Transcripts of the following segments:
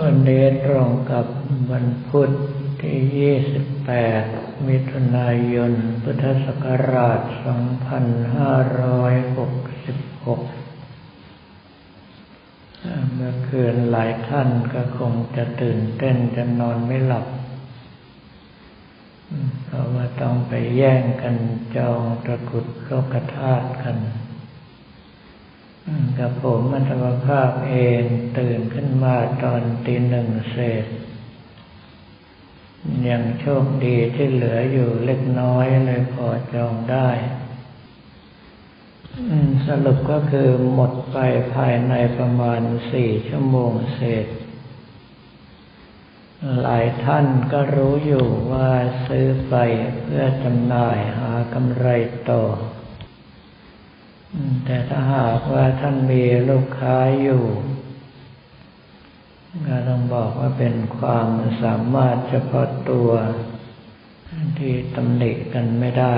วันนี้ตรงกับวันพุธที่ 28 มิถุนายน พุทธศักราช 2566 เมื่อคืนหลายท่านก็คงจะตื่นเต้นจะนอนไม่หลับ เพราะว่าต้องไปแย่งกันจองตะกุดโลกธาตุกัน กับผมมัธรภาพเองตื่นขึ้นมาตอนตีหนึ่งเศษ ยังโชคดีที่เหลืออยู่เล็กน้อยเลยพอจองได้สรุปก็คือหมดไปภายในประมาณสี่ชั่วโมงเศษ หลายท่านก็รู้อยู่ว่าซื้อไปเพื่อจำหน่ายหากำไรต่อ แต่ถ้าหากว่าท่านมีลูกค้าอยู่ก็ต้องบอกว่าเป็นความสามารถเฉพาะตัว ที่ตำหนิกันไม่ได้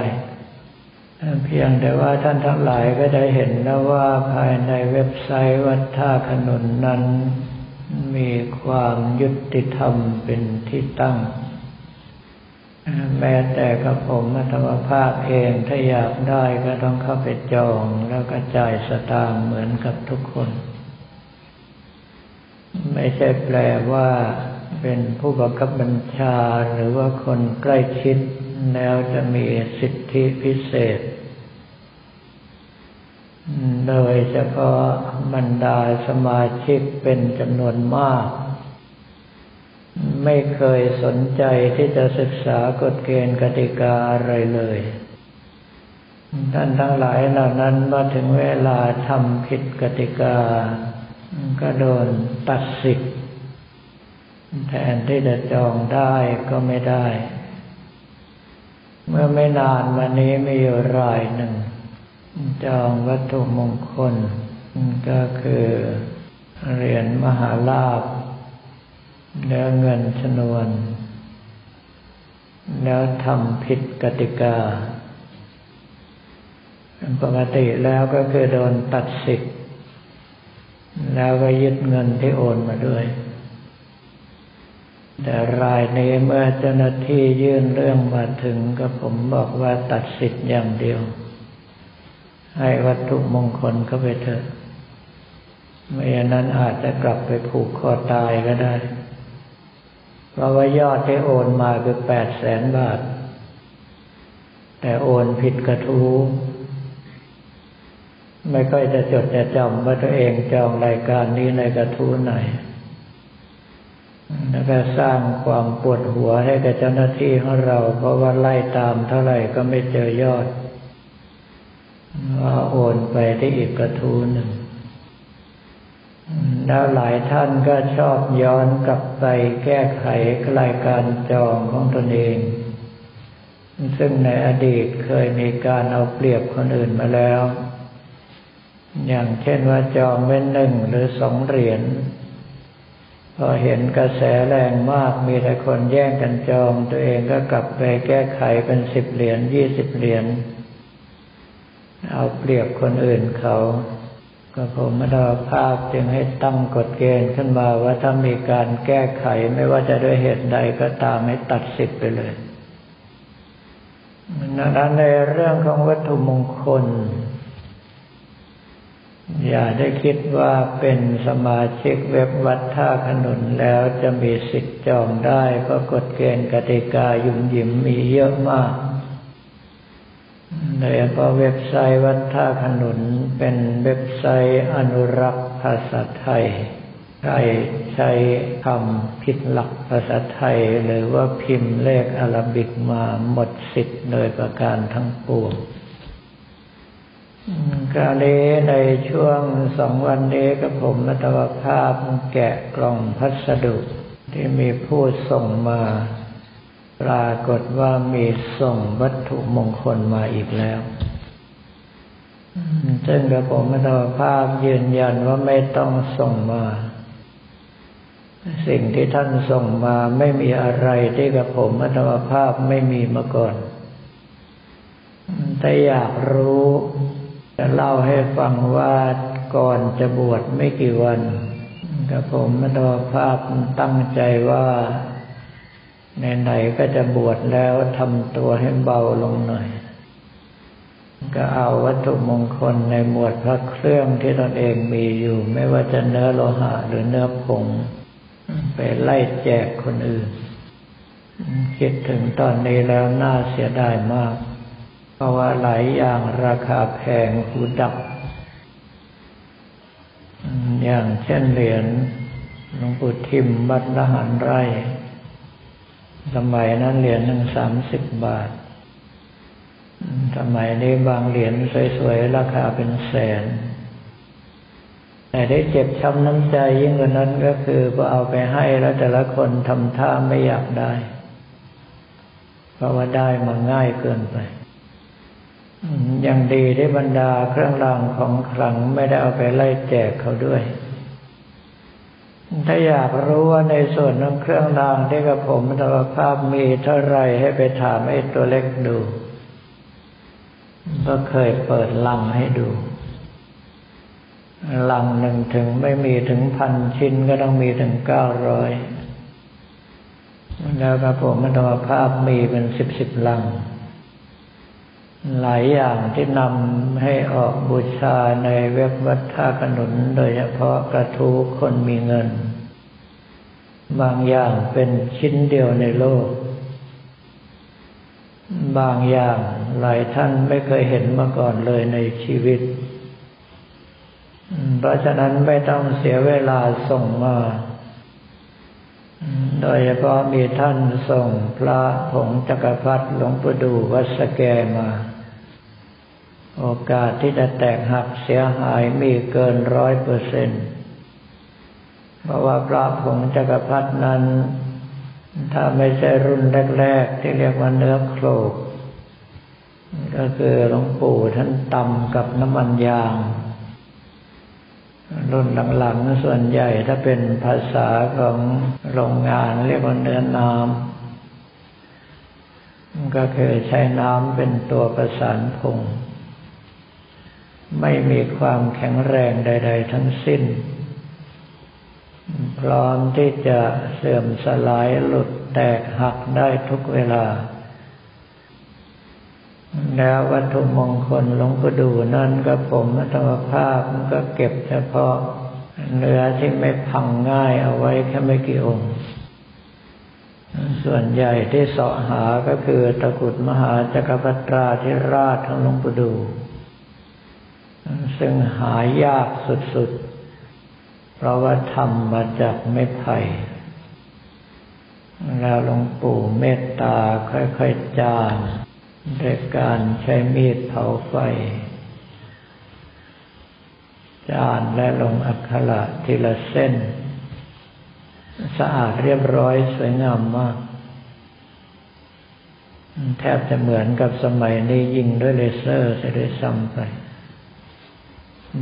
เพียงแต่ว่าท่านทั้งหลายก็ได้เห็นแล้วว่าภายในเว็บไซต์วัดท่าขนุนนั้น มีความยุติธรรมเป็นที่ตั้ง แม้แต่กับผมธรรมภาพเองถ้าอยากได้ก็ต้องเข้าไปจอง แล้วก็จ่ายสตางค์เหมือนกับทุกคน ไม่ใช่แปลว่าเป็นผู้บังคับบัญชาหรือว่าคนใกล้ชิดแล้วจะมีสิทธิพิเศษ โดยเฉพาะบรรดาสมาชิกเป็นจำนวนมาก ไม่เคยสนใจที่จะศึกษากฎเกณฑ์กติกาอะไรเลย ท่านทั้งหลายเหล่านั้นมาถึงเวลาทำผิดกติกา ก็โดนตัดสิทธิ์แทนที่จะจองได้ก็ไม่ได้ เมื่อไม่นานมานี้มีอยู่รายหนึ่ง จองวัตถุมงคล ก็คือเหรียญมหาลาภ แล้วเงินชนวนแล้วทำผิดกติกา ปกติแล้วก็คือโดนตัดสิทธิ์ แล้วก็ยึดเงินที่โอนมาด้วย แต่รายนี้เมื่อเจ้าหน้าที่ยื่นเรื่องมาถึงก็ผมบอกว่าตัดสิทธิ์อย่างเดียว ให้วัตถุมงคลเข้าไปเถอะไม่อย่างนั้นอาจจะกลับไปผูกคอตายก็ได้ เพราะว่ายอดที่โอนมาคือแปดแสนบาท แต่โอนผิดกระทู้ไม่ค่อยจะจดจะจำว่าตัวเองจองรายการนี้ในกระทู้ไหน แล้วก็สร้างความปวดหัวให้กับเจ้าหน้าที่ของเรา เพราะว่าไล่ตามเท่าไหร่ก็ไม่เจอยอดว่าโอนไปที่อีกกระทู้หนึ่ง แล้วหลายท่านก็ชอบย้อนกลับไปแก้ไขรายการจองของตนเอง ซึ่งในอดีตเคยมีการเอาเปรียบคนอื่นมาแล้ว อย่างเช่นว่าจองไว้หนึ่งหรือสองเหรียญพอเห็นกระแสแรงมากมีแต่คนแย่งกันจอง ตัวเองก็กลับไปแก้ไขเป็นสิบเหรียญยี่สิบเหรียญเอาเปรียบคนอื่นเขา ก็ผมไม่ดาภาพจึงให้ตั้งกฎเกณฑ์ขึ้นมาว่าถ้ามีการแก้ไขไม่ว่าจะด้วยเหตุใดก็ตามให้ตัดสิทธิ์ไปเลยดังนั้นในเรื่องของวัตถุมงคล อย่าได้คิดว่าเป็นสมาชิกเว็บวัดท่าขนุนแล้วจะมีสิทธิ์จองได้เพราะกฎเกณฑ์กติกายุ่มยิ้มมีเยอะมาก โดยเฉพาะเว็บไซต์วัดท่าขนุนเป็นเว็บไซต์อนุรักษ์ภาษาไทยใครใช้คำผิดหลักภาษาไทย หรือว่าพิมพ์เลขอาราบิกมาหมดสิทธิ์โดยประการทั้งปวงกรณีในช่วงสองวันนี้กับผมมัตวภาพแกะกล่องพัสดุที่มีผู้ส่งมา รากฏว่ามีส่งวัตถุมงคลมาอีกแล้วซึ่งกระผมมัตภาพยืนยันว่าไม่ต้องส่งมา สิ่งที่ท่านส่งมาไม่มีอะไรที่กระผมมัตภาพไม่มีมาก่อน แต่อยากรู้จะเล่าให้ฟังว่าก่อนจะบวชไม่กี่วันกับผมมโนภาพตั้งใจว่า ไหนๆก็จะบวชแล้วทำตัวให้เบาลงหน่อย ก็เอาวัตถุมงคลในหมวดพระเครื่องที่ตนเองมีอยู่ ไม่ว่าจะเนื้อโลหะหรือเนื้อผง ไปไล่แจกคนอื่น คิดถึงตอนนี้แล้วน่าเสียดายมาก เพราะว่าหลายอย่างราคาแพงหูดับ อย่างเช่นเหรียญหลวงปู่ทิมบัดละหันไร่ สมัยนั้นเหรียญหนึ่งสามสิบบาท สมัยนี้บางเหรียญสวยๆ ราคาเป็นแสน แต่ได้เจ็บช้ำน้ำใจยิ่งกว่านั้นก็คือพอเอาไปให้แล้วแต่ละคนทำท่าไม่อยากได้ เพราะว่าได้มาง่ายเกินไปยังดีได้บรรดาเครื่องรางของขลังไม่ได้เอาไปไล่แจกเขาด้วย ถ้าอยากรู้ว่าในส่วนของเครื่องรางที่กับผมธรรมภาพมีเท่าไรให้ไปถามไอ้ตัวเล็กดู ก็เคยเปิดลังให้ดู ลังหนึ่งถึงไม่มีถึงพันชิ้นก็ต้องมีถึงเก้าร้อยแล้วกับผมธรรมภาพมีเป็นสิบสิบลัง หลายอย่างที่นำให้ออกบูชาในเว็บวัดท่าขนุน โดยเฉพาะกระทูคนมีเงิน บางอย่างเป็นชิ้นเดียวในโลก บางอย่างหลายท่านไม่เคยเห็นมาก่อนเลยในชีวิต เพราะฉะนั้นไม่ต้องเสียเวลาส่งมา โดยเฉพาะมีท่านส่งพระผงจักรพรรดิหลวงปู่ดูวัดสแกมา โอกาสที่จะแตกหักเสียหายมีเกินร้อยเปอร์เซ็นต์เพราะว่าพระผงจักรพรรดินั้น ถ้าไม่ใช่รุ่นแรก ๆ ที่เรียกว่าเนื้อโครกก็คือหลวงปู่ท่านตำกับน้ำมันยาง รุ่นหลังๆส่วนใหญ่ถ้าเป็นภาษาของโรงงานเรียกว่าเนื้อน้ำก็คือใช้น้ำเป็นตัวประสานผง ไม่มีความแข็งแรงใด ๆ ทั้งสิ้น พร้อมที่จะเสื่อมสลายหลุดแตกหักได้ทุกเวลา แล้ววัตถุมงคลหลวงปู่ดูนั่นก็ผมธรรมภาพก็เก็บเฉพาะเนื้อที่ไม่พังง่ายเอาไว้แค่ไม่กี่องค์ส่วนใหญ่ที่เสาะหาก็คือตะกุดมหาจักรพรรตราธิราชของหลวงปู่ดู ซึ่งหายากสุดๆ เพราะว่าทำมาจากไม้ไผ่แล้วหลวงปู่เมตตาค่อยๆจานด้วยการใช้มีดเผาไฟ จานและลงอักขระทีละเส้น สะอาดเรียบร้อยสวยงามมาก แทบจะเหมือนกับสมัยนี้ยิงด้วยเลเซอร์จะได้ซ้ำไป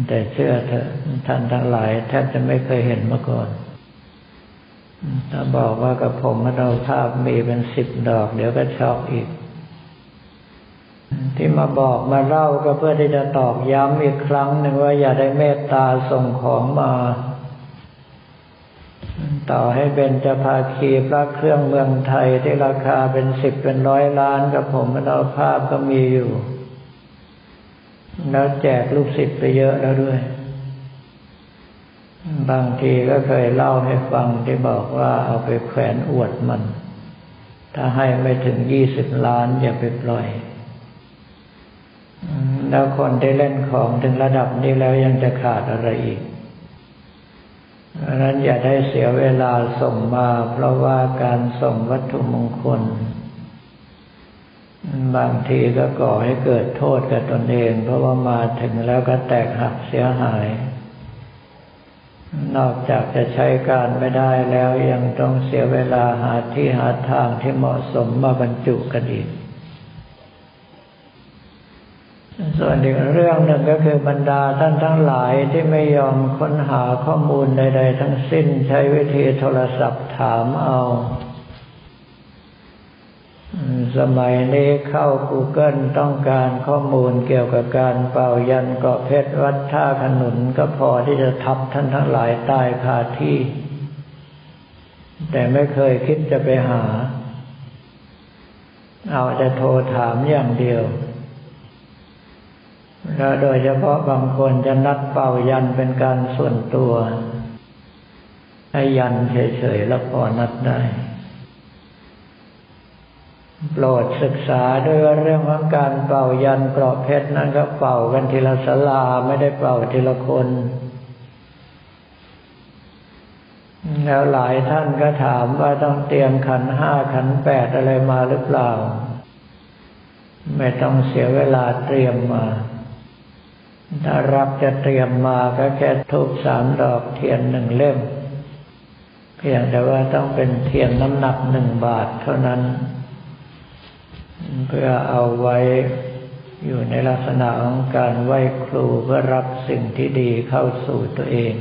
แต่เชื่อเถอะท่านทั้งหลายแทบจะไม่เคยเห็นมาก่อน ถ้าบอกว่ากับผมมโนภาพมีเป็นสิบดอก เดี๋ยวก็ช็อกอีก ที่มาบอกมาเล่าก็เพื่อที่จะตอกย้ำอีกครั้งหนึ่งว่าอย่าได้เมตตาส่งของมา ต่อให้เป็นจะพาคีพระเครื่องเมืองไทยที่ราคาเป็นสิบเป็นร้อยล้านกับผมมโนภาพก็มีอยู่ แล้วแจกลูกศิษย์ไปเยอะแล้วด้วย บางทีก็เคยเล่าให้ฟังที่บอกว่าเอาไปแขวนอวดมัน ถ้าให้ไม่ถึงยี่สิบล้านอย่าไปปล่อย แล้วคนที่เล่นของถึงระดับนี้แล้วยังจะขาดอะไรอีกเพราะนั้นอย่าได้เสียเวลาส่งมา เพราะว่าการส่งวัตถุมงคล บางทีก็ก่อให้เกิดโทษกับตนเอง เพราะว่ามาถึงแล้วก็แตกหักเสียหาย นอกจากจะใช้การไม่ได้แล้วยังต้องเสียเวลาหาที่หาทางที่เหมาะสมมาบรรจุกันอีกส่วนอีกเรื่องหนึ่งก็คือบรรดาท่านทั้งหลายที่ไม่ยอมค้นหาข้อมูลใด ๆ ทั้งสิ้นใช้วิธีโทรศัพท์ถามเอา สมัยนี้เข้า Google ต้องการข้อมูลเกี่ยวกับการเป่ายันเกาะเพชรวัดท่าขนุนก็พอที่จะทับท่านทั้งหลายตายคาที่ แต่ไม่เคยคิดจะไปหา เอาจะโทรถามอย่างเดียว แล้วโดยเฉพาะบางคนจะนัดเป่ายันเป็นการส่วนตัว ให้ยันเฉยๆแล้วพอนัดได้ โปรดศึกษาด้วยว่าเรื่องของการเป่ายันกรอบเพชรนั้นก็เป่ากันทีละสลาไม่ได้เป่าทีละคน แล้วหลายท่านก็ถามว่าต้องเตรียมขันห้าขันแปดอะไรมาหรือเปล่า ไม่ต้องเสียเวลาเตรียมมาถ้ารับจะเตรียมมาก็แค่ทูบสามดอกเทียนหนึ่งเล่ม เพียงแต่ว่าต้องเป็นเทียนน้ำหนักหนึ่งบาทเท่านั้น เพื่อเอาไว้อยู่ในลักษณะของการไหว้ครูเพื่อรับสิ่งที่ดีเข้าสู่ตัวเอง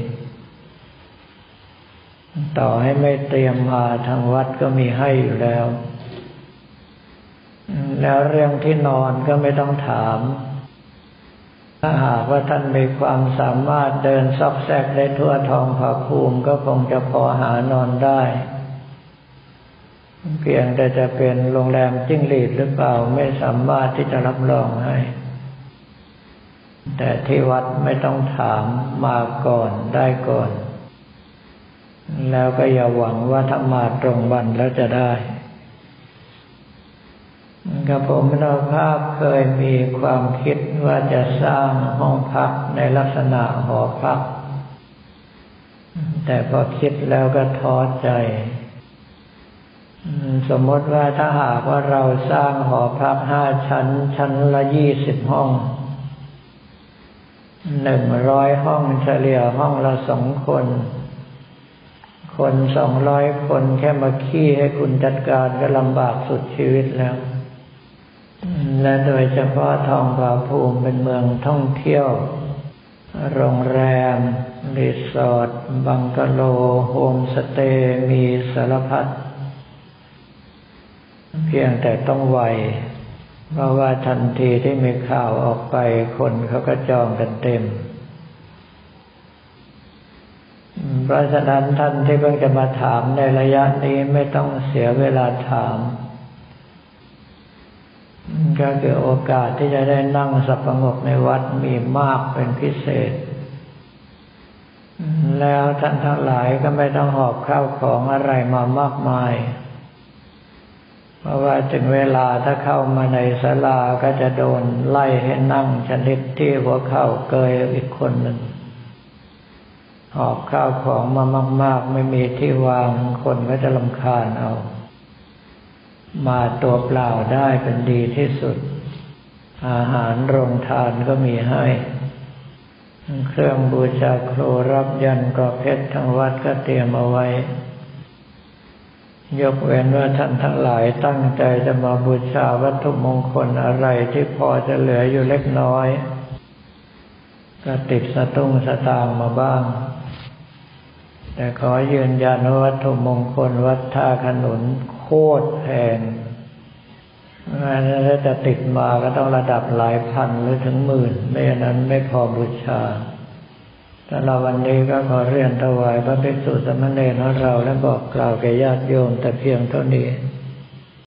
ต่อให้ไม่เตรียมมาทางวัดก็มีให้อยู่แล้ว แล้วเรื่องที่นอนก็ไม่ต้องถาม ถ้าหากว่าท่านมีความสามารถเดินซอกแซกได้ทั่วทองผาภูมิก็คงจะพอหานอนได้ เพียงแต่จะเป็นโรงแรมจิ้งหรีดหรือเปล่าไม่สามารถที่จะรับรองให้ แต่ที่วัดไม่ต้องถามมาก่อนได้ก่อน แล้วก็อย่าหวังว่าถ้ามาตรงวันแล้วจะได้กระผมนภาพเคยมีความคิดว่าจะสร้างห้องพักในลักษณะหอพัก แต่พอคิดแล้วก็ท้อใจ สมมติว่าถ้าหากว่าเราสร้างหอพักห้าชั้น ชั้นละยี่สิบห้องหนึ่งร้อยห้องเฉลี่ยห้องละสองคน คนสองร้อยคนแค่มาขี้ให้คุณจัดการก็ลำบากสุดชีวิตแล้ว และโดยเฉพาะทองผาภูมิเป็นเมืองท่องเที่ยว โรงแรม รีสอร์ทบังกะโล โฮมสเตย์มีสารพัด เพียงแต่ต้องไวเพราะว่าทันทีที่มีข่าวออกไปคนเขาก็จองกันเต็ม เพราะฉะนั้นท่านที่เพิ่งจะมาถามในระยะนี้ไม่ต้องเสียเวลาถาม ก็คือโอกาสที่จะได้นั่งสับประงกในวัดมีมากเป็นพิเศษ แล้วท่านทั้งหลายก็ไม่ต้องหอบข้าวของอะไรมามากมาย เพราะว่าถึงเวลาถ้าเข้ามาในศาลาก็จะโดนไล่ให้นั่งชนิดที่หัวเข่าเกยอีกคนหนึ่งหอบข้าวของมามาก ๆ ไม่มีที่วางคนก็จะลำคาญเอา มาตัวเปล่าได้เป็นดีที่สุด อาหารโรงทานก็มีให้ เครื่องบูชาครูรับยันกรอบเพชรทั้งวัดก็เตรียมเอาไว้ ยกเว้นว่าท่านทั้งหลายตั้งใจจะมาบูชาวัตถุมงคลอะไรที่พอจะเหลืออยู่เล็กน้อยก็ติดสตุ้งสตางมาบ้าง แต่ขอยืนยันว่าวัตถุมงคลวัดท่าขนุนโคตรแพงงานถ้าจะติดมาก็ต้องระดับหลายพันหรือถึงหมื่น ไม่อย่างนั้นไม่พอบูชา สำหรับวันนี้ก็ขอเรียนถวายพระภิกษุสมณเณรของเราและบอกกล่าวแก่ญาติโยมแต่เพียงเท่านี้